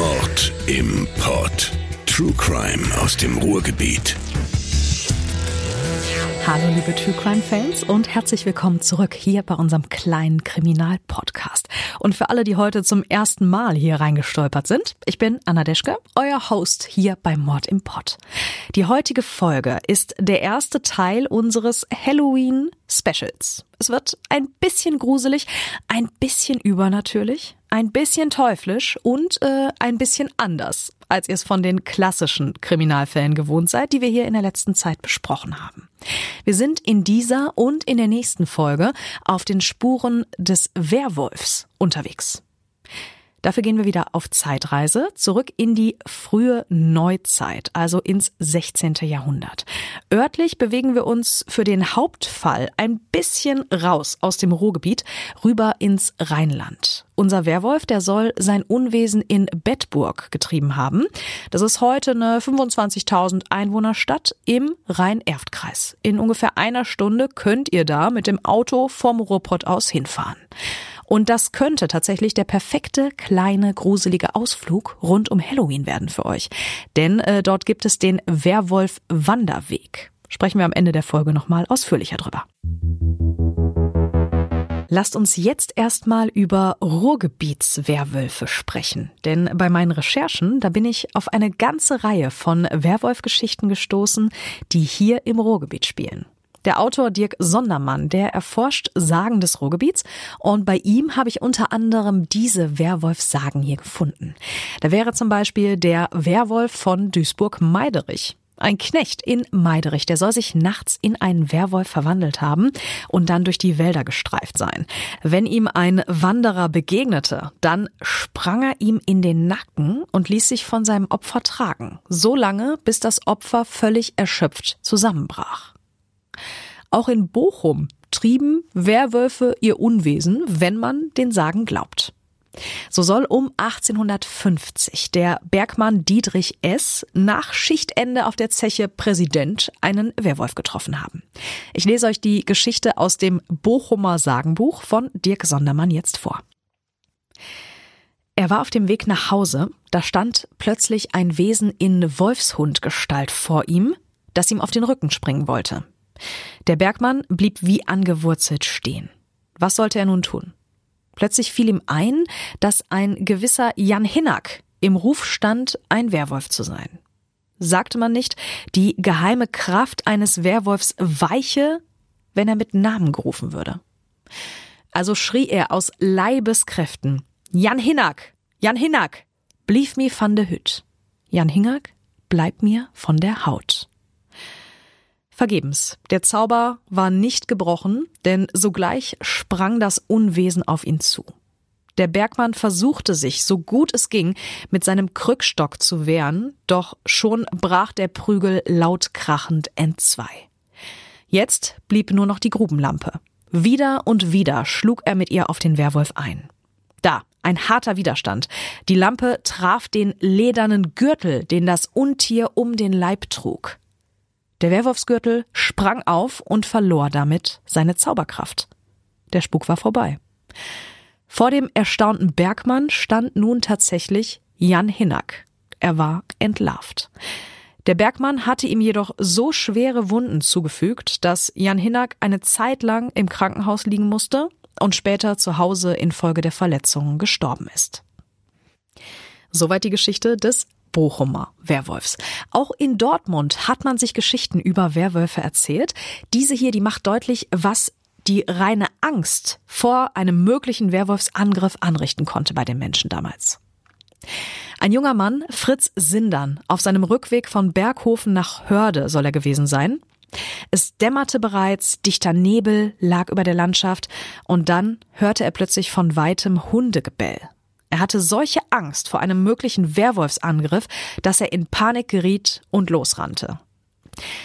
Mord im Pod. True Crime aus dem Ruhrgebiet. Hallo liebe True Crime Fans und herzlich willkommen zurück hier bei unserem kleinen Kriminal-Podcast. Und für alle, die heute zum ersten Mal hier reingestolpert sind, ich bin Anna Deschke, euer Host hier bei Mord im Pod. Die heutige Folge ist der erste Teil unseres Halloween Specials. Es wird ein bisschen gruselig, ein bisschen übernatürlich, ein bisschen teuflisch und äh, ein bisschen anders, als ihr es von den klassischen Kriminalfällen gewohnt seid, die wir hier in der letzten Zeit besprochen haben. Wir sind in dieser und in der nächsten Folge auf den Spuren des Werwolfs unterwegs. Dafür gehen wir wieder auf Zeitreise zurück in die frühe Neuzeit, also ins 16. Jahrhundert. Örtlich bewegen wir uns für den Hauptfall ein bisschen raus aus dem Ruhrgebiet rüber ins Rheinland. Unser Werwolf, der soll sein Unwesen in Bettburg getrieben haben. Das ist heute eine 25.000 Einwohnerstadt im Rhein-Erft-Kreis. In ungefähr einer Stunde könnt ihr da mit dem Auto vom Ruhrpott aus hinfahren. Und das könnte tatsächlich der perfekte kleine gruselige Ausflug rund um Halloween werden für euch. Denn äh, dort gibt es den Werwolf Wanderweg. Sprechen wir am Ende der Folge nochmal ausführlicher drüber. Lasst uns jetzt erstmal über Ruhrgebietswerwölfe sprechen. Denn bei meinen Recherchen, da bin ich auf eine ganze Reihe von Werwolfgeschichten gestoßen, die hier im Ruhrgebiet spielen. Der Autor Dirk Sondermann, der erforscht Sagen des Ruhrgebiets und bei ihm habe ich unter anderem diese Werwolf-Sagen hier gefunden. Da wäre zum Beispiel der Werwolf von Duisburg-Meiderich. Ein Knecht in Meiderich, der soll sich nachts in einen Werwolf verwandelt haben und dann durch die Wälder gestreift sein. Wenn ihm ein Wanderer begegnete, dann sprang er ihm in den Nacken und ließ sich von seinem Opfer tragen, so lange, bis das Opfer völlig erschöpft zusammenbrach. Auch in Bochum trieben Werwölfe ihr Unwesen, wenn man den Sagen glaubt. So soll um 1850 der Bergmann Dietrich S. nach Schichtende auf der Zeche Präsident einen Werwolf getroffen haben. Ich lese euch die Geschichte aus dem Bochumer Sagenbuch von Dirk Sondermann jetzt vor. Er war auf dem Weg nach Hause, da stand plötzlich ein Wesen in Wolfshundgestalt vor ihm, das ihm auf den Rücken springen wollte. Der Bergmann blieb wie angewurzelt stehen. Was sollte er nun tun? Plötzlich fiel ihm ein, dass ein gewisser Jan Hinnack im Ruf stand, ein Werwolf zu sein. Sagte man nicht, die geheime Kraft eines Werwolfs weiche, wenn er mit Namen gerufen würde? Also schrie er aus Leibeskräften, Jan Hinnack, Jan Hinnack, blieb mir van de Hüt. Jan Hinnack, bleib mir von der Haut. Vergebens. Der Zauber war nicht gebrochen, denn sogleich sprang das Unwesen auf ihn zu. Der Bergmann versuchte sich, so gut es ging, mit seinem Krückstock zu wehren, doch schon brach der Prügel laut krachend entzwei. Jetzt blieb nur noch die Grubenlampe. Wieder und wieder schlug er mit ihr auf den Werwolf ein. Da, ein harter Widerstand. Die Lampe traf den ledernen Gürtel, den das Untier um den Leib trug. Der Werwolfsgürtel sprang auf und verlor damit seine Zauberkraft. Der Spuk war vorbei. Vor dem erstaunten Bergmann stand nun tatsächlich Jan Hinnack. Er war entlarvt. Der Bergmann hatte ihm jedoch so schwere Wunden zugefügt, dass Jan Hinnack eine Zeit lang im Krankenhaus liegen musste und später zu Hause infolge der Verletzungen gestorben ist. Soweit die Geschichte des Bochumer Werwolfs. Auch in Dortmund hat man sich Geschichten über Werwölfe erzählt. Diese hier, die macht deutlich, was die reine Angst vor einem möglichen Werwolfsangriff anrichten konnte bei den Menschen damals. Ein junger Mann, Fritz Sindern, auf seinem Rückweg von Berghofen nach Hörde soll er gewesen sein. Es dämmerte bereits, dichter Nebel lag über der Landschaft und dann hörte er plötzlich von weitem Hundegebell. Er hatte solche Angst vor einem möglichen Werwolfsangriff, dass er in Panik geriet und losrannte.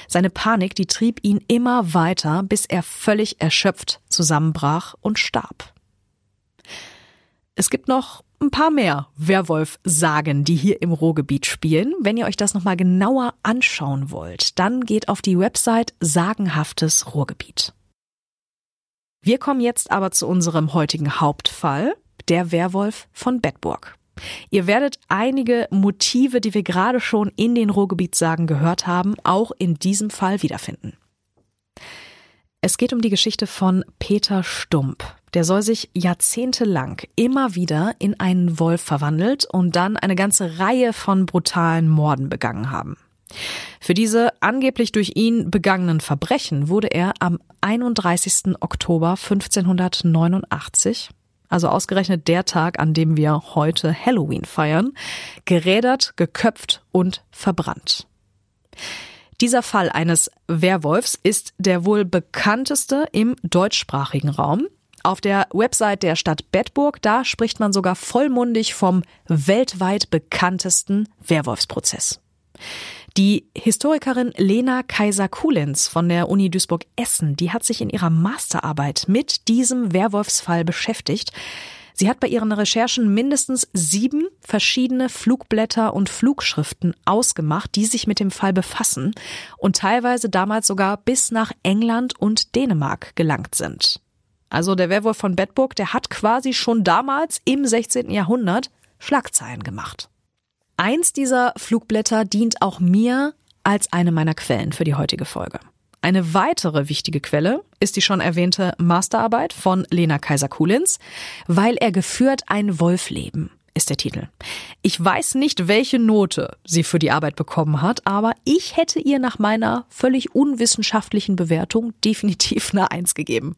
Seine Panik, die trieb ihn immer weiter, bis er völlig erschöpft zusammenbrach und starb. Es gibt noch ein paar mehr Werwolf-Sagen, die hier im Ruhrgebiet spielen. Wenn ihr euch das nochmal genauer anschauen wollt, dann geht auf die Website Sagenhaftes Ruhrgebiet. Wir kommen jetzt aber zu unserem heutigen Hauptfall der Werwolf von Bedburg. Ihr werdet einige Motive, die wir gerade schon in den Ruhrgebietssagen gehört haben, auch in diesem Fall wiederfinden. Es geht um die Geschichte von Peter Stump. Der soll sich jahrzehntelang immer wieder in einen Wolf verwandelt und dann eine ganze Reihe von brutalen Morden begangen haben. Für diese angeblich durch ihn begangenen Verbrechen wurde er am 31. Oktober 1589 also ausgerechnet der Tag, an dem wir heute Halloween feiern, gerädert, geköpft und verbrannt. Dieser Fall eines Werwolfs ist der wohl bekannteste im deutschsprachigen Raum. Auf der Website der Stadt Bedburg, da spricht man sogar vollmundig vom weltweit bekanntesten Werwolfsprozess. Die Historikerin Lena Kaiser-Kulenz von der Uni Duisburg-Essen, die hat sich in ihrer Masterarbeit mit diesem Werwolfsfall beschäftigt. Sie hat bei ihren Recherchen mindestens sieben verschiedene Flugblätter und Flugschriften ausgemacht, die sich mit dem Fall befassen und teilweise damals sogar bis nach England und Dänemark gelangt sind. Also der Werwolf von Bedburg, der hat quasi schon damals im 16. Jahrhundert Schlagzeilen gemacht. Eins dieser Flugblätter dient auch mir als eine meiner Quellen für die heutige Folge. Eine weitere wichtige Quelle ist die schon erwähnte Masterarbeit von Lena Kaiser-Kulins, weil er geführt ein Wolfleben ist der Titel. Ich weiß nicht, welche Note sie für die Arbeit bekommen hat, aber ich hätte ihr nach meiner völlig unwissenschaftlichen Bewertung definitiv eine Eins gegeben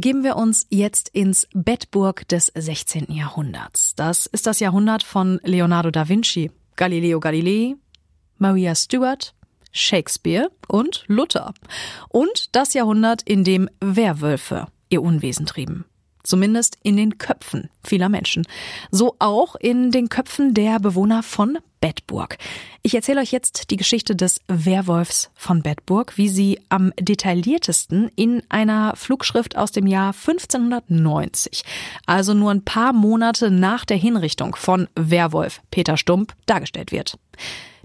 begeben wir uns jetzt ins Bedburg des 16. Jahrhunderts. Das ist das Jahrhundert von Leonardo da Vinci, Galileo Galilei, Maria Stuart, Shakespeare und Luther. Und das Jahrhundert, in dem Werwölfe ihr Unwesen trieben. Zumindest in den Köpfen vieler Menschen. So auch in den Köpfen der Bewohner von Bedburg. Ich erzähle euch jetzt die Geschichte des Werwolfs von Bedburg, wie sie am detailliertesten in einer Flugschrift aus dem Jahr 1590, also nur ein paar Monate nach der Hinrichtung von Werwolf Peter Stump, dargestellt wird.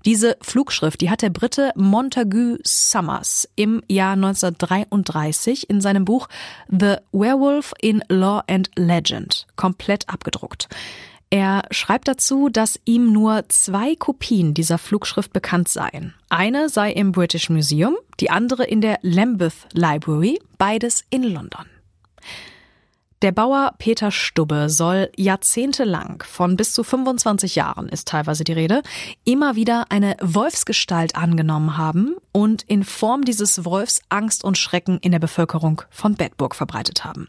Diese Flugschrift, die hat der Brite Montagu Summers im Jahr 1933 in seinem Buch The Werewolf in Law and Legend komplett abgedruckt. Er schreibt dazu, dass ihm nur zwei Kopien dieser Flugschrift bekannt seien. Eine sei im British Museum, die andere in der Lambeth Library, beides in London. Der Bauer Peter Stubbe soll jahrzehntelang, von bis zu 25 Jahren ist teilweise die Rede, immer wieder eine Wolfsgestalt angenommen haben und in Form dieses Wolfs Angst und Schrecken in der Bevölkerung von Bedburg verbreitet haben.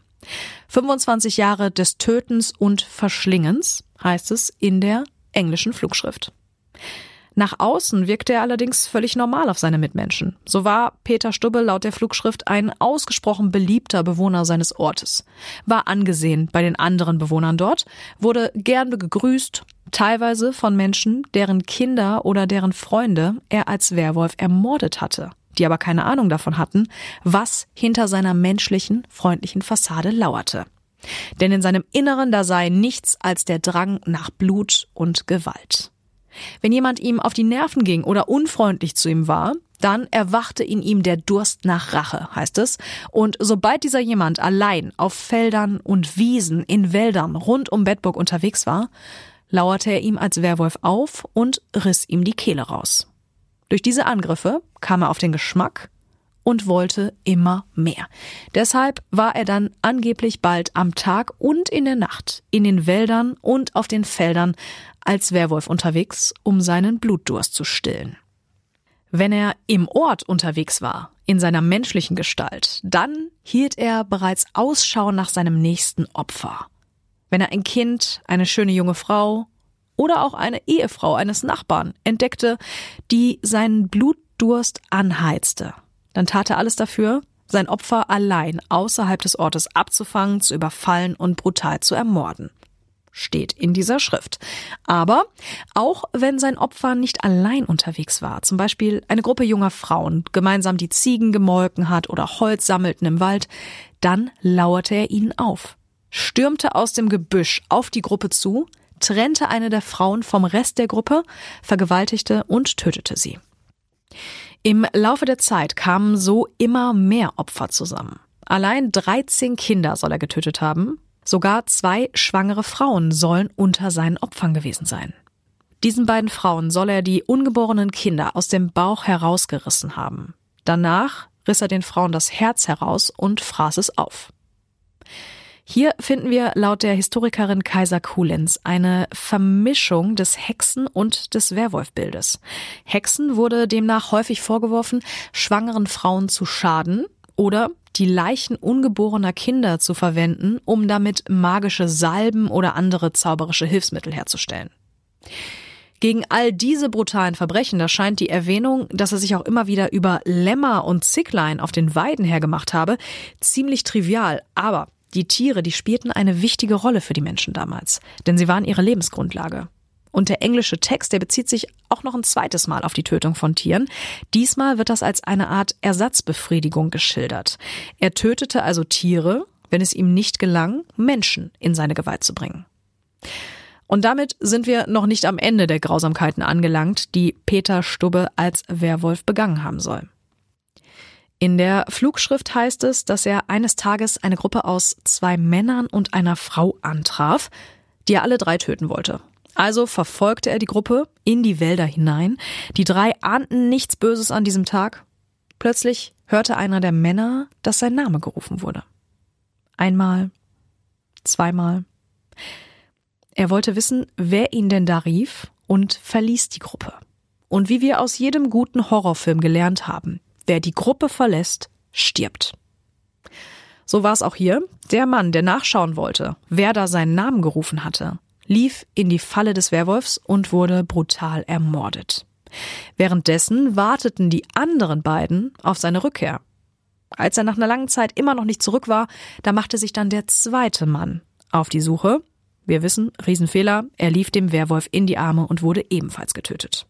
25 Jahre des Tötens und Verschlingens heißt es in der englischen Flugschrift. Nach außen wirkte er allerdings völlig normal auf seine Mitmenschen. So war Peter Stubbe laut der Flugschrift ein ausgesprochen beliebter Bewohner seines Ortes, war angesehen bei den anderen Bewohnern dort, wurde gerne gegrüßt, teilweise von Menschen, deren Kinder oder deren Freunde er als Werwolf ermordet hatte, die aber keine Ahnung davon hatten, was hinter seiner menschlichen, freundlichen Fassade lauerte. Denn in seinem Inneren da sei nichts als der Drang nach Blut und Gewalt. Wenn jemand ihm auf die Nerven ging oder unfreundlich zu ihm war, dann erwachte in ihm der Durst nach Rache, heißt es. Und sobald dieser jemand allein auf Feldern und Wiesen in Wäldern rund um Bedburg unterwegs war, lauerte er ihm als Werwolf auf und riss ihm die Kehle raus. Durch diese Angriffe kam er auf den Geschmack und wollte immer mehr. Deshalb war er dann angeblich bald am Tag und in der Nacht in den Wäldern und auf den Feldern als Werwolf unterwegs, um seinen Blutdurst zu stillen. Wenn er im Ort unterwegs war, in seiner menschlichen Gestalt, dann hielt er bereits Ausschau nach seinem nächsten Opfer. Wenn er ein Kind, eine schöne junge Frau oder auch eine Ehefrau eines Nachbarn entdeckte, die seinen Blutdurst anheizte, dann tat er alles dafür, sein Opfer allein außerhalb des Ortes abzufangen, zu überfallen und brutal zu ermorden. Steht in dieser Schrift. Aber auch wenn sein Opfer nicht allein unterwegs war, zum Beispiel eine Gruppe junger Frauen gemeinsam die Ziegen gemolken hat oder Holz sammelten im Wald, dann lauerte er ihnen auf, stürmte aus dem Gebüsch auf die Gruppe zu, trennte eine der Frauen vom Rest der Gruppe, vergewaltigte und tötete sie. Im Laufe der Zeit kamen so immer mehr Opfer zusammen. Allein 13 Kinder soll er getötet haben, sogar zwei schwangere Frauen sollen unter seinen Opfern gewesen sein. Diesen beiden Frauen soll er die ungeborenen Kinder aus dem Bauch herausgerissen haben. Danach riss er den Frauen das Herz heraus und fraß es auf. Hier finden wir laut der Historikerin Kaiser Kulenz eine Vermischung des Hexen- und des Werwolfbildes. Hexen wurde demnach häufig vorgeworfen, schwangeren Frauen zu schaden oder die Leichen ungeborener Kinder zu verwenden, um damit magische Salben oder andere zauberische Hilfsmittel herzustellen. Gegen all diese brutalen Verbrechen, da scheint die Erwähnung, dass er sich auch immer wieder über Lämmer und Zicklein auf den Weiden hergemacht habe, ziemlich trivial, aber die Tiere, die spielten eine wichtige Rolle für die Menschen damals, denn sie waren ihre Lebensgrundlage. Und der englische Text, der bezieht sich auch noch ein zweites Mal auf die Tötung von Tieren. Diesmal wird das als eine Art Ersatzbefriedigung geschildert. Er tötete also Tiere, wenn es ihm nicht gelang, Menschen in seine Gewalt zu bringen. Und damit sind wir noch nicht am Ende der Grausamkeiten angelangt, die Peter Stubbe als Werwolf begangen haben soll. In der Flugschrift heißt es, dass er eines Tages eine Gruppe aus zwei Männern und einer Frau antraf, die er alle drei töten wollte. Also verfolgte er die Gruppe in die Wälder hinein. Die drei ahnten nichts Böses an diesem Tag. Plötzlich hörte einer der Männer, dass sein Name gerufen wurde. Einmal, zweimal. Er wollte wissen, wer ihn denn da rief und verließ die Gruppe. Und wie wir aus jedem guten Horrorfilm gelernt haben, Wer die Gruppe verlässt, stirbt. So war es auch hier. Der Mann, der nachschauen wollte, wer da seinen Namen gerufen hatte, lief in die Falle des Werwolfs und wurde brutal ermordet. Währenddessen warteten die anderen beiden auf seine Rückkehr. Als er nach einer langen Zeit immer noch nicht zurück war, da machte sich dann der zweite Mann auf die Suche. Wir wissen, Riesenfehler, er lief dem Werwolf in die Arme und wurde ebenfalls getötet.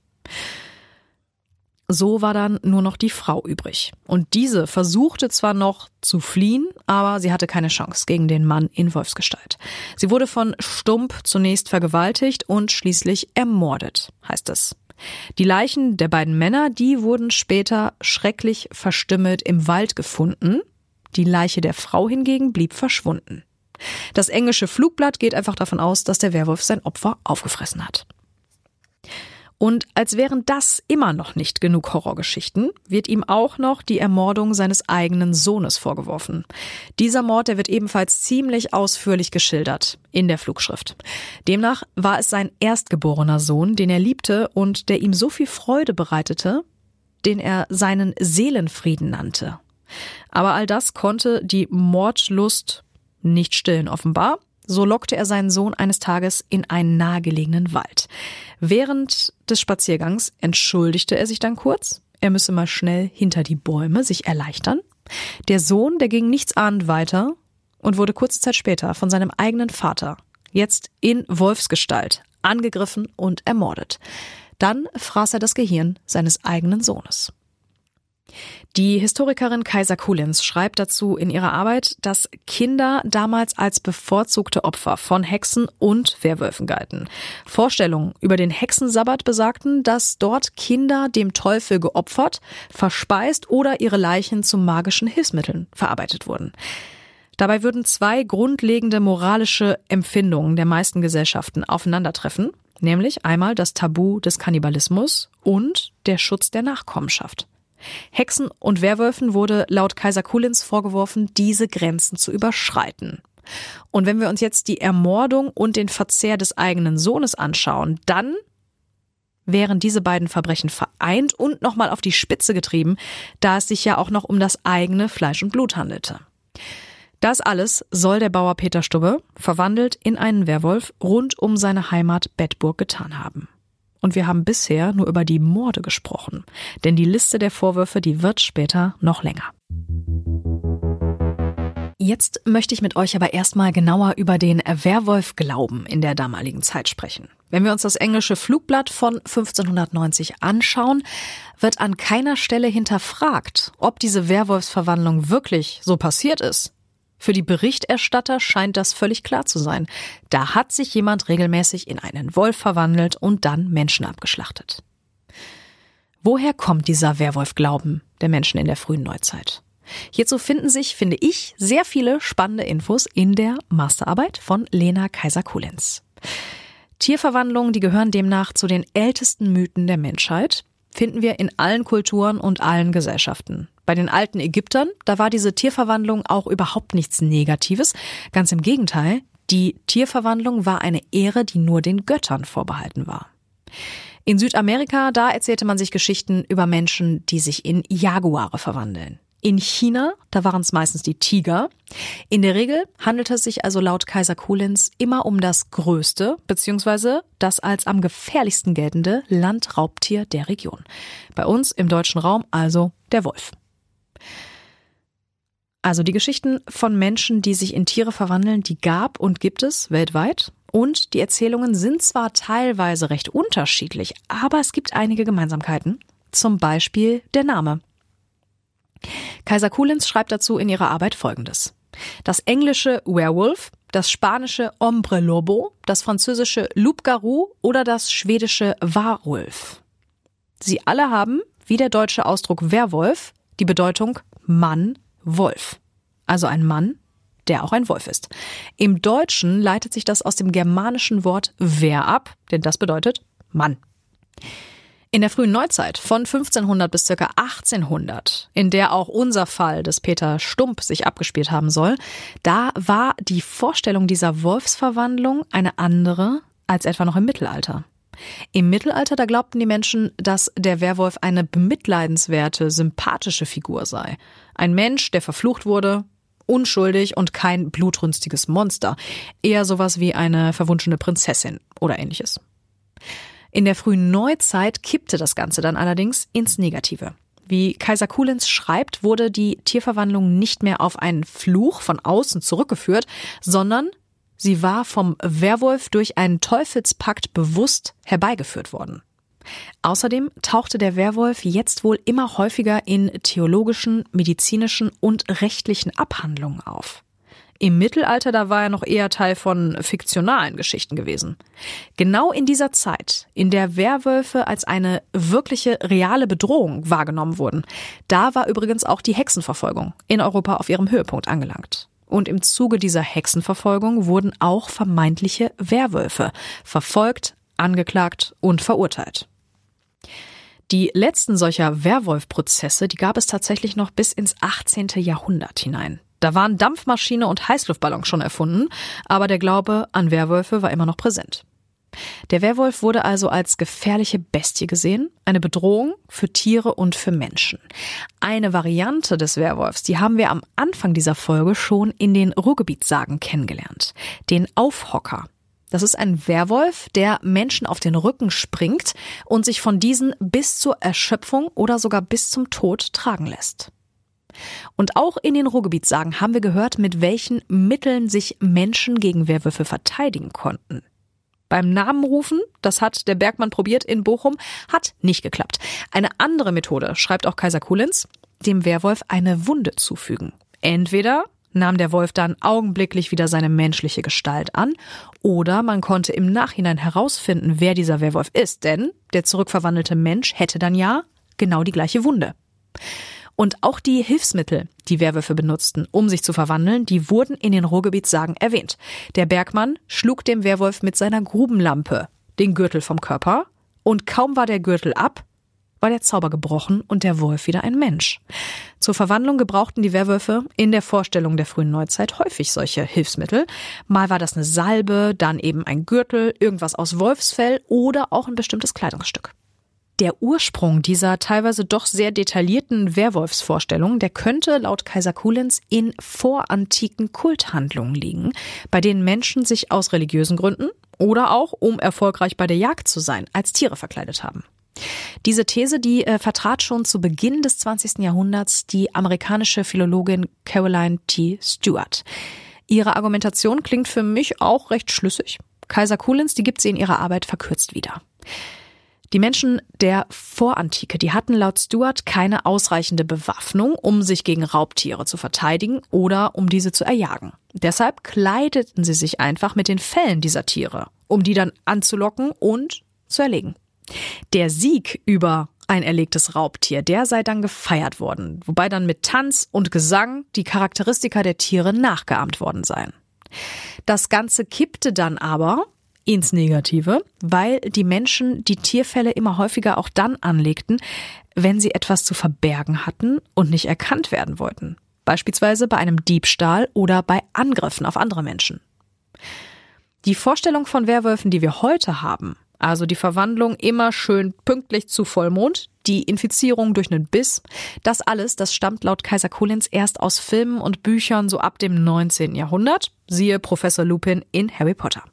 So war dann nur noch die Frau übrig. Und diese versuchte zwar noch zu fliehen, aber sie hatte keine Chance gegen den Mann in Wolfsgestalt. Sie wurde von Stump zunächst vergewaltigt und schließlich ermordet, heißt es. Die Leichen der beiden Männer, die wurden später schrecklich verstümmelt im Wald gefunden. Die Leiche der Frau hingegen blieb verschwunden. Das englische Flugblatt geht einfach davon aus, dass der Werwolf sein Opfer aufgefressen hat. Und als wären das immer noch nicht genug Horrorgeschichten, wird ihm auch noch die Ermordung seines eigenen Sohnes vorgeworfen. Dieser Mord, der wird ebenfalls ziemlich ausführlich geschildert in der Flugschrift. Demnach war es sein erstgeborener Sohn, den er liebte und der ihm so viel Freude bereitete, den er seinen Seelenfrieden nannte. Aber all das konnte die Mordlust nicht stillen offenbar. So lockte er seinen Sohn eines Tages in einen nahegelegenen Wald. Während des Spaziergangs entschuldigte er sich dann kurz, er müsse mal schnell hinter die Bäume sich erleichtern. Der Sohn, der ging nichtsahnend weiter und wurde kurze Zeit später von seinem eigenen Vater, jetzt in Wolfsgestalt, angegriffen und ermordet. Dann fraß er das Gehirn seines eigenen Sohnes. Die Historikerin Kaiser Kulenz schreibt dazu in ihrer Arbeit, dass Kinder damals als bevorzugte Opfer von Hexen und Werwölfen galten. Vorstellungen über den Hexensabbat besagten, dass dort Kinder dem Teufel geopfert, verspeist oder ihre Leichen zu magischen Hilfsmitteln verarbeitet wurden. Dabei würden zwei grundlegende moralische Empfindungen der meisten Gesellschaften aufeinandertreffen, nämlich einmal das Tabu des Kannibalismus und der Schutz der Nachkommenschaft. Hexen und Werwölfen wurde laut Kaiser Kulins vorgeworfen, diese Grenzen zu überschreiten. Und wenn wir uns jetzt die Ermordung und den Verzehr des eigenen Sohnes anschauen, dann wären diese beiden Verbrechen vereint und nochmal auf die Spitze getrieben, da es sich ja auch noch um das eigene Fleisch und Blut handelte. Das alles soll der Bauer Peter Stubbe, verwandelt in einen Werwolf, rund um seine Heimat Bedburg getan haben. Und wir haben bisher nur über die Morde gesprochen, denn die Liste der Vorwürfe, die wird später noch länger. Jetzt möchte ich mit euch aber erstmal genauer über den Werwolf-Glauben in der damaligen Zeit sprechen. Wenn wir uns das englische Flugblatt von 1590 anschauen, wird an keiner Stelle hinterfragt, ob diese Werwolfsverwandlung wirklich so passiert ist. Für die Berichterstatter scheint das völlig klar zu sein. Da hat sich jemand regelmäßig in einen Wolf verwandelt und dann Menschen abgeschlachtet. Woher kommt dieser Werwolf-Glauben der Menschen in der frühen Neuzeit? Hierzu finden sich, finde ich, sehr viele spannende Infos in der Masterarbeit von Lena Kaiser-Kulenz. Tierverwandlungen, die gehören demnach zu den ältesten Mythen der Menschheit, finden wir in allen Kulturen und allen Gesellschaften. Bei den alten Ägyptern, da war diese Tierverwandlung auch überhaupt nichts Negatives. Ganz im Gegenteil, die Tierverwandlung war eine Ehre, die nur den Göttern vorbehalten war. In Südamerika, da erzählte man sich Geschichten über Menschen, die sich in Jaguare verwandeln. In China, da waren es meistens die Tiger. In der Regel handelte es sich also laut Kaiser Kulenz immer um das größte bzw. das als am gefährlichsten geltende Landraubtier der Region. Bei uns im deutschen Raum also der Wolf. Also die Geschichten von Menschen, die sich in Tiere verwandeln, die gab und gibt es weltweit. Und die Erzählungen sind zwar teilweise recht unterschiedlich, aber es gibt einige Gemeinsamkeiten. Zum Beispiel der Name. Kaiser Kulenz schreibt dazu in ihrer Arbeit Folgendes. Das englische Werewolf, das spanische Hombre Lobo, das französische Loup-garou oder das schwedische Warwolf. Sie alle haben, wie der deutsche Ausdruck Werwolf, die Bedeutung Mann, Wolf. Also ein Mann, der auch ein Wolf ist. Im Deutschen leitet sich das aus dem germanischen Wort wer ab, denn das bedeutet Mann. In der frühen Neuzeit von 1500 bis ca. 1800, in der auch unser Fall des Peter Stump sich abgespielt haben soll, da war die Vorstellung dieser Wolfsverwandlung eine andere als etwa noch im Mittelalter. Im Mittelalter, da glaubten die Menschen, dass der Werwolf eine bemitleidenswerte, sympathische Figur sei. Ein Mensch, der verflucht wurde, unschuldig und kein blutrünstiges Monster. Eher sowas wie eine verwunschene Prinzessin oder ähnliches. In der frühen Neuzeit kippte das Ganze dann allerdings ins Negative. Wie Kaiser Kulenz schreibt, wurde die Tierverwandlung nicht mehr auf einen Fluch von außen zurückgeführt, sondern sie war vom Werwolf durch einen Teufelspakt bewusst herbeigeführt worden. Außerdem tauchte der Werwolf jetzt wohl immer häufiger in theologischen, medizinischen und rechtlichen Abhandlungen auf. Im Mittelalter, da war er noch eher Teil von fiktionalen Geschichten gewesen. Genau in dieser Zeit, in der Werwölfe als eine wirkliche reale Bedrohung wahrgenommen wurden, da war übrigens auch die Hexenverfolgung in Europa auf ihrem Höhepunkt angelangt. Und im Zuge dieser Hexenverfolgung wurden auch vermeintliche Werwölfe verfolgt, angeklagt und verurteilt. Die letzten solcher Werwolf-Prozesse, die gab es tatsächlich noch bis ins 18. Jahrhundert hinein. Da waren Dampfmaschine und Heißluftballon schon erfunden, aber der Glaube an Werwölfe war immer noch präsent. Der Werwolf wurde also als gefährliche Bestie gesehen, eine Bedrohung für Tiere und für Menschen. Eine Variante des Werwolfs, die haben wir am Anfang dieser Folge schon in den Ruhrgebietssagen kennengelernt. Den Aufhocker. Das ist ein Werwolf, der Menschen auf den Rücken springt und sich von diesen bis zur Erschöpfung oder sogar bis zum Tod tragen lässt. Und auch in den Ruhrgebietssagen haben wir gehört, mit welchen Mitteln sich Menschen gegen Werwölfe verteidigen konnten. Beim Namenrufen, das hat der Bergmann probiert in Bochum, hat nicht geklappt. Eine andere Methode, schreibt auch Kaiser Kulenz, dem Werwolf eine Wunde zufügen. Entweder nahm der Wolf dann augenblicklich wieder seine menschliche Gestalt an, oder man konnte im Nachhinein herausfinden, wer dieser Werwolf ist, denn der zurückverwandelte Mensch hätte dann ja genau die gleiche Wunde. Und auch die Hilfsmittel, die Werwölfe benutzten, um sich zu verwandeln, die wurden in den Ruhrgebietssagen erwähnt. Der Bergmann schlug dem Werwolf mit seiner Grubenlampe den Gürtel vom Körper und kaum war der Gürtel ab, war der Zauber gebrochen und der Wolf wieder ein Mensch. Zur Verwandlung gebrauchten die Werwölfe in der Vorstellung der frühen Neuzeit häufig solche Hilfsmittel. Mal war das eine Salbe, dann eben ein Gürtel, irgendwas aus Wolfsfell oder auch ein bestimmtes Kleidungsstück. Der Ursprung dieser teilweise doch sehr detaillierten Werwolfsvorstellung, der könnte laut Kaiser Kulins in vorantiken Kulthandlungen liegen, bei denen Menschen sich aus religiösen Gründen oder auch um erfolgreich bei der Jagd zu sein, als Tiere verkleidet haben. Diese These, die äh, vertrat schon zu Beginn des 20. Jahrhunderts die amerikanische Philologin Caroline T. Stewart. Ihre Argumentation klingt für mich auch recht schlüssig. Kaiser Kulins, die gibt sie in ihrer Arbeit verkürzt wieder. Die Menschen der Vorantike, die hatten laut Stewart keine ausreichende Bewaffnung, um sich gegen Raubtiere zu verteidigen oder um diese zu erjagen. Deshalb kleideten sie sich einfach mit den Fellen dieser Tiere, um die dann anzulocken und zu erlegen. Der Sieg über ein erlegtes Raubtier, der sei dann gefeiert worden, wobei dann mit Tanz und Gesang die Charakteristika der Tiere nachgeahmt worden seien. Das Ganze kippte dann aber ins Negative, weil die Menschen die Tierfälle immer häufiger auch dann anlegten, wenn sie etwas zu verbergen hatten und nicht erkannt werden wollten. Beispielsweise bei einem Diebstahl oder bei Angriffen auf andere Menschen. Die Vorstellung von Werwölfen, die wir heute haben, also die Verwandlung immer schön pünktlich zu Vollmond, die Infizierung durch einen Biss, das alles, das stammt laut Kaiser Collins erst aus Filmen und Büchern so ab dem 19. Jahrhundert, siehe Professor Lupin in Harry Potter.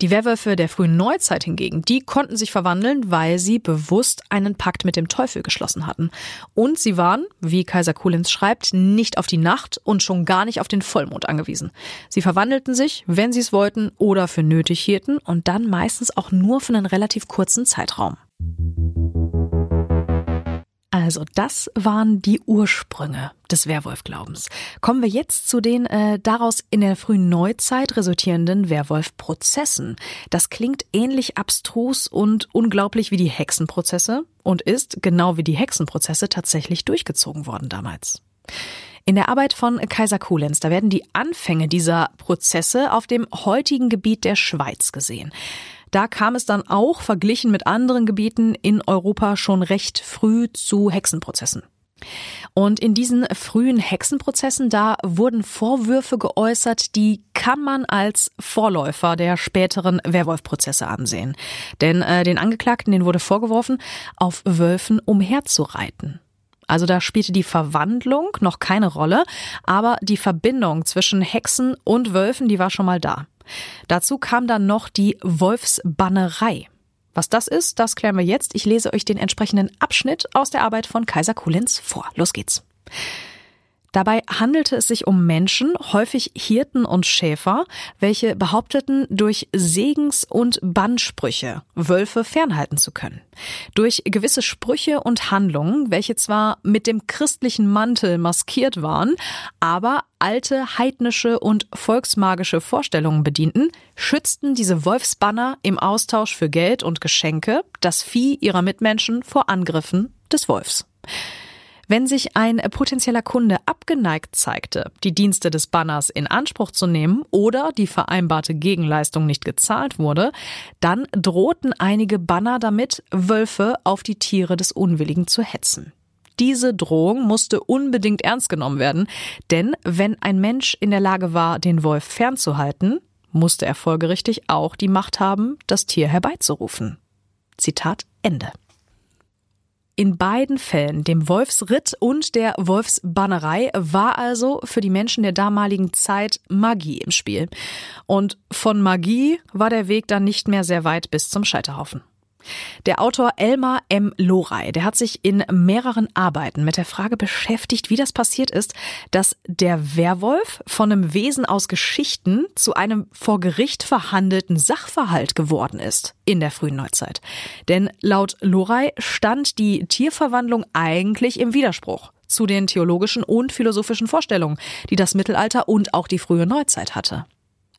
Die Werwölfe der frühen Neuzeit hingegen, die konnten sich verwandeln, weil sie bewusst einen Pakt mit dem Teufel geschlossen hatten. Und sie waren, wie Kaiser Kulins schreibt, nicht auf die Nacht und schon gar nicht auf den Vollmond angewiesen. Sie verwandelten sich, wenn sie es wollten oder für nötig hielten und dann meistens auch nur für einen relativ kurzen Zeitraum. Also das waren die Ursprünge des Werwolfglaubens. Kommen wir jetzt zu den äh, daraus in der frühen Neuzeit resultierenden Werwolfprozessen. Das klingt ähnlich abstrus und unglaublich wie die Hexenprozesse und ist, genau wie die Hexenprozesse, tatsächlich durchgezogen worden damals. In der Arbeit von Kaiser Kulenz, da werden die Anfänge dieser Prozesse auf dem heutigen Gebiet der Schweiz gesehen. Da kam es dann auch, verglichen mit anderen Gebieten in Europa, schon recht früh zu Hexenprozessen. Und in diesen frühen Hexenprozessen, da wurden Vorwürfe geäußert, die kann man als Vorläufer der späteren Werwolf-Prozesse ansehen. Denn äh, den Angeklagten, den wurde vorgeworfen, auf Wölfen umherzureiten. Also da spielte die Verwandlung noch keine Rolle, aber die Verbindung zwischen Hexen und Wölfen, die war schon mal da. Dazu kam dann noch die Wolfsbannerei. Was das ist, das klären wir jetzt. Ich lese euch den entsprechenden Abschnitt aus der Arbeit von Kaiser Kulenz vor. Los geht's. Dabei handelte es sich um Menschen, häufig Hirten und Schäfer, welche behaupteten, durch Segens- und Bannsprüche Wölfe fernhalten zu können. Durch gewisse Sprüche und Handlungen, welche zwar mit dem christlichen Mantel maskiert waren, aber alte heidnische und volksmagische Vorstellungen bedienten, schützten diese Wolfsbanner im Austausch für Geld und Geschenke das Vieh ihrer Mitmenschen vor Angriffen des Wolfs. Wenn sich ein potenzieller Kunde abgeneigt zeigte, die Dienste des Banners in Anspruch zu nehmen oder die vereinbarte Gegenleistung nicht gezahlt wurde, dann drohten einige Banner damit, Wölfe auf die Tiere des Unwilligen zu hetzen. Diese Drohung musste unbedingt ernst genommen werden, denn wenn ein Mensch in der Lage war, den Wolf fernzuhalten, musste er folgerichtig auch die Macht haben, das Tier herbeizurufen. Zitat Ende. In beiden Fällen, dem Wolfsritt und der Wolfsbannerei, war also für die Menschen der damaligen Zeit Magie im Spiel. Und von Magie war der Weg dann nicht mehr sehr weit bis zum Scheiterhaufen. Der Autor Elmar M. Lorey, der hat sich in mehreren Arbeiten mit der Frage beschäftigt, wie das passiert ist, dass der Werwolf von einem Wesen aus Geschichten zu einem vor Gericht verhandelten Sachverhalt geworden ist in der frühen Neuzeit. Denn laut Lorey stand die Tierverwandlung eigentlich im Widerspruch zu den theologischen und philosophischen Vorstellungen, die das Mittelalter und auch die frühe Neuzeit hatte.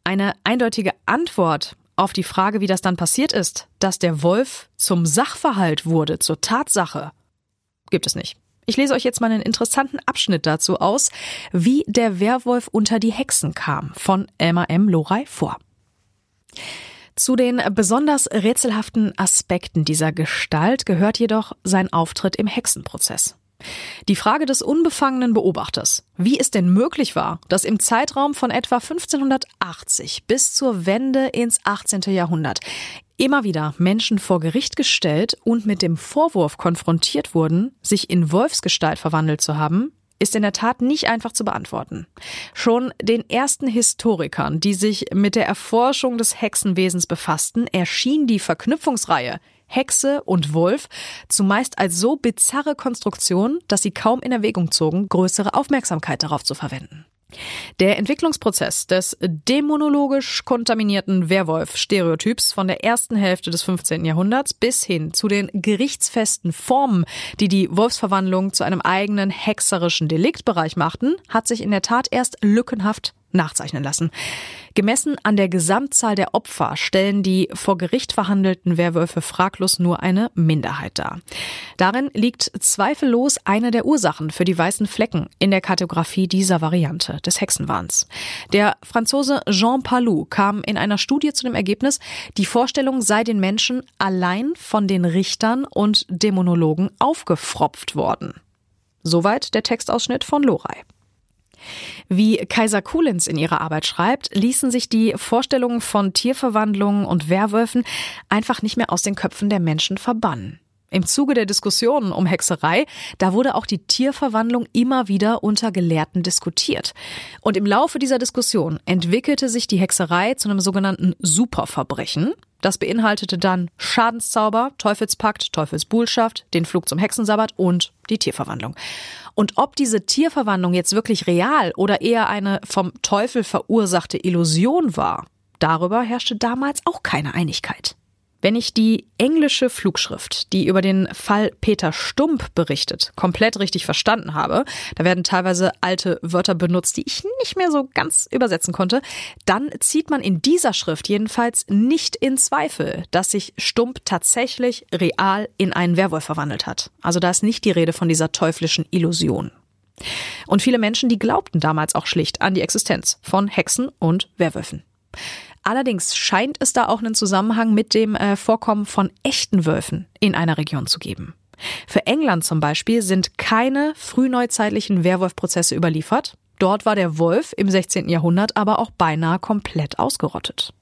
Eine eindeutige Antwort auf die Frage, wie das dann passiert ist, dass der Wolf zum Sachverhalt wurde, zur Tatsache, gibt es nicht. Ich lese euch jetzt mal einen interessanten Abschnitt dazu aus, wie der Werwolf unter die Hexen kam, von Elmar M. Lorey vor. Zu den besonders rätselhaften Aspekten dieser Gestalt gehört jedoch sein Auftritt im Hexenprozess. Die Frage des unbefangenen Beobachters, wie es denn möglich war, dass im Zeitraum von etwa 1580 bis zur Wende ins 18. Jahrhundert immer wieder Menschen vor Gericht gestellt und mit dem Vorwurf konfrontiert wurden, sich in Wolfsgestalt verwandelt zu haben, ist in der Tat nicht einfach zu beantworten. Schon den ersten Historikern, die sich mit der Erforschung des Hexenwesens befassten, erschien die Verknüpfungsreihe Hexe und Wolf zumeist als so bizarre Konstruktion, dass sie kaum in Erwägung zogen, größere Aufmerksamkeit darauf zu verwenden. Der Entwicklungsprozess des dämonologisch kontaminierten Werwolf-Stereotyps von der ersten Hälfte des 15. Jahrhunderts bis hin zu den gerichtsfesten Formen, die die Wolfsverwandlung zu einem eigenen hexerischen Deliktbereich machten, hat sich in der Tat erst lückenhaft nachzeichnen lassen. Gemessen an der Gesamtzahl der Opfer stellen die vor Gericht verhandelten Werwölfe fraglos nur eine Minderheit dar. Darin liegt zweifellos eine der Ursachen für die weißen Flecken in der Kartografie dieser Variante des Hexenwahns. Der Franzose Jean Palou kam in einer Studie zu dem Ergebnis, die Vorstellung sei den Menschen allein von den Richtern und Dämonologen aufgefropft worden. Soweit der Textausschnitt von Lorei. Wie Kaiser Kuhlins in ihrer Arbeit schreibt, ließen sich die Vorstellungen von Tierverwandlungen und Werwölfen einfach nicht mehr aus den Köpfen der Menschen verbannen. Im Zuge der Diskussionen um Hexerei, da wurde auch die Tierverwandlung immer wieder unter Gelehrten diskutiert. Und im Laufe dieser Diskussion entwickelte sich die Hexerei zu einem sogenannten Superverbrechen. Das beinhaltete dann Schadenszauber, Teufelspakt, Teufelsbuhlschaft, den Flug zum Hexensabbat und die Tierverwandlung. Und ob diese Tierverwandlung jetzt wirklich real oder eher eine vom Teufel verursachte Illusion war, darüber herrschte damals auch keine Einigkeit. Wenn ich die englische Flugschrift, die über den Fall Peter Stump berichtet, komplett richtig verstanden habe, da werden teilweise alte Wörter benutzt, die ich nicht mehr so ganz übersetzen konnte, dann zieht man in dieser Schrift jedenfalls nicht in Zweifel, dass sich Stump tatsächlich real in einen Werwolf verwandelt hat. Also da ist nicht die Rede von dieser teuflischen Illusion. Und viele Menschen, die glaubten damals auch schlicht an die Existenz von Hexen und Werwölfen. Allerdings scheint es da auch einen Zusammenhang mit dem äh, Vorkommen von echten Wölfen in einer Region zu geben. Für England zum Beispiel sind keine frühneuzeitlichen Werwolfprozesse überliefert. Dort war der Wolf im 16. Jahrhundert aber auch beinahe komplett ausgerottet.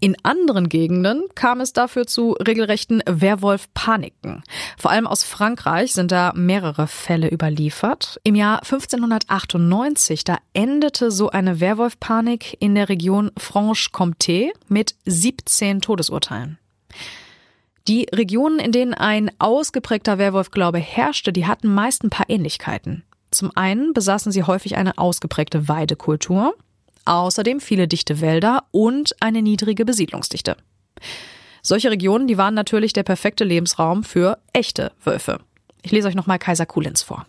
In anderen Gegenden kam es dafür zu regelrechten Werwolf-Paniken. Vor allem aus Frankreich sind da mehrere Fälle überliefert. Im Jahr 1598, da endete so eine Werwolf-Panik in der Region Franche-Comté mit 17 Todesurteilen. Die Regionen, in denen ein ausgeprägter Werwolfglaube herrschte, die hatten meist ein paar Ähnlichkeiten. Zum einen besaßen sie häufig eine ausgeprägte Weidekultur außerdem viele dichte Wälder und eine niedrige Besiedlungsdichte. Solche Regionen, die waren natürlich der perfekte Lebensraum für echte Wölfe. Ich lese euch nochmal Kaiser Kulins vor.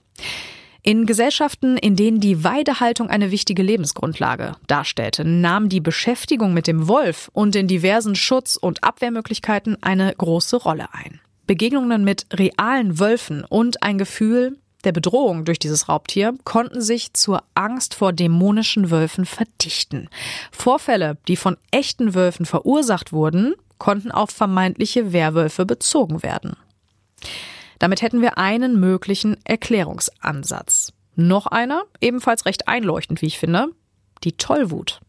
In Gesellschaften, in denen die Weidehaltung eine wichtige Lebensgrundlage darstellte, nahm die Beschäftigung mit dem Wolf und den diversen Schutz- und Abwehrmöglichkeiten eine große Rolle ein. Begegnungen mit realen Wölfen und ein Gefühl der Bedrohung durch dieses Raubtier konnten sich zur Angst vor dämonischen Wölfen verdichten. Vorfälle, die von echten Wölfen verursacht wurden, konnten auf vermeintliche Werwölfe bezogen werden. Damit hätten wir einen möglichen Erklärungsansatz. Noch einer, ebenfalls recht einleuchtend, wie ich finde, die Tollwut.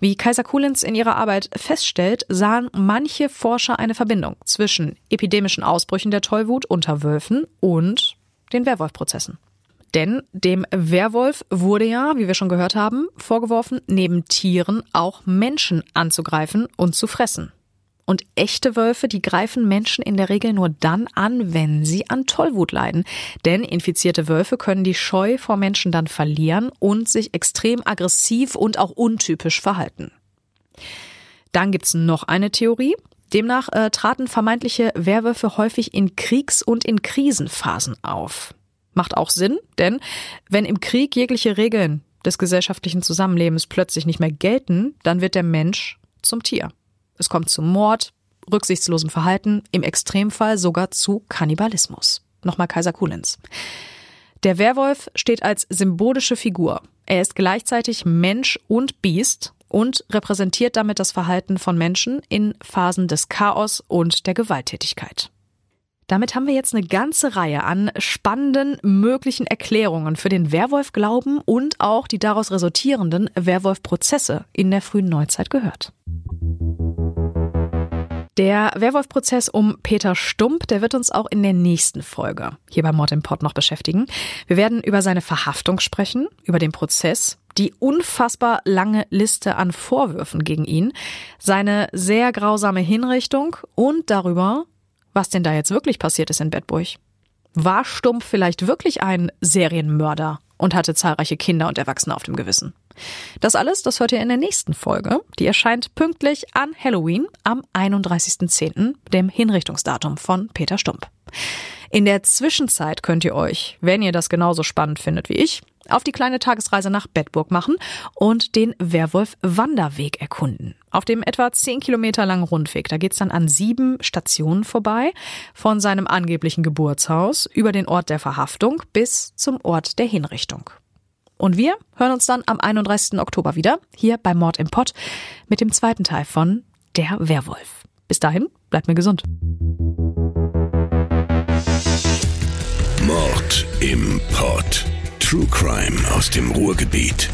Wie Kaiser Kuhlins in ihrer Arbeit feststellt, sahen manche Forscher eine Verbindung zwischen epidemischen Ausbrüchen der Tollwut unter Wölfen und den Werwolf-Prozessen. Denn dem Werwolf wurde ja, wie wir schon gehört haben, vorgeworfen, neben Tieren auch Menschen anzugreifen und zu fressen. Und echte Wölfe, die greifen Menschen in der Regel nur dann an, wenn sie an Tollwut leiden. Denn infizierte Wölfe können die Scheu vor Menschen dann verlieren und sich extrem aggressiv und auch untypisch verhalten. Dann gibt's noch eine Theorie. Demnach äh, traten vermeintliche Werwölfe häufig in Kriegs- und in Krisenphasen auf. Macht auch Sinn, denn wenn im Krieg jegliche Regeln des gesellschaftlichen Zusammenlebens plötzlich nicht mehr gelten, dann wird der Mensch zum Tier. Es kommt zu Mord, rücksichtslosem Verhalten, im Extremfall sogar zu Kannibalismus. Nochmal Kaiser Kulenz. Der Werwolf steht als symbolische Figur. Er ist gleichzeitig Mensch und Biest und repräsentiert damit das Verhalten von Menschen in Phasen des Chaos und der Gewalttätigkeit. Damit haben wir jetzt eine ganze Reihe an spannenden möglichen Erklärungen für den Werwolf-Glauben und auch die daraus resultierenden Werwolf-Prozesse in der frühen Neuzeit gehört. Der Werwolf-Prozess um Peter Stump, der wird uns auch in der nächsten Folge hier bei Mord im Pod noch beschäftigen. Wir werden über seine Verhaftung sprechen, über den Prozess, die unfassbar lange Liste an Vorwürfen gegen ihn, seine sehr grausame Hinrichtung und darüber, was denn da jetzt wirklich passiert ist in Bedburg. War Stumpf vielleicht wirklich ein Serienmörder und hatte zahlreiche Kinder und Erwachsene auf dem Gewissen? Das alles, das hört ihr in der nächsten Folge. Die erscheint pünktlich an Halloween am 31.10., dem Hinrichtungsdatum von Peter Stump. In der Zwischenzeit könnt ihr euch, wenn ihr das genauso spannend findet wie ich, auf die kleine Tagesreise nach Bedburg machen und den Werwolf-Wanderweg erkunden. Auf dem etwa zehn Kilometer langen Rundweg, da geht's dann an sieben Stationen vorbei, von seinem angeblichen Geburtshaus über den Ort der Verhaftung bis zum Ort der Hinrichtung. Und wir hören uns dann am 31. Oktober wieder, hier bei Mord im Pott, mit dem zweiten Teil von Der Werwolf. Bis dahin, bleibt mir gesund. Mord im Pott. True Crime aus dem Ruhrgebiet.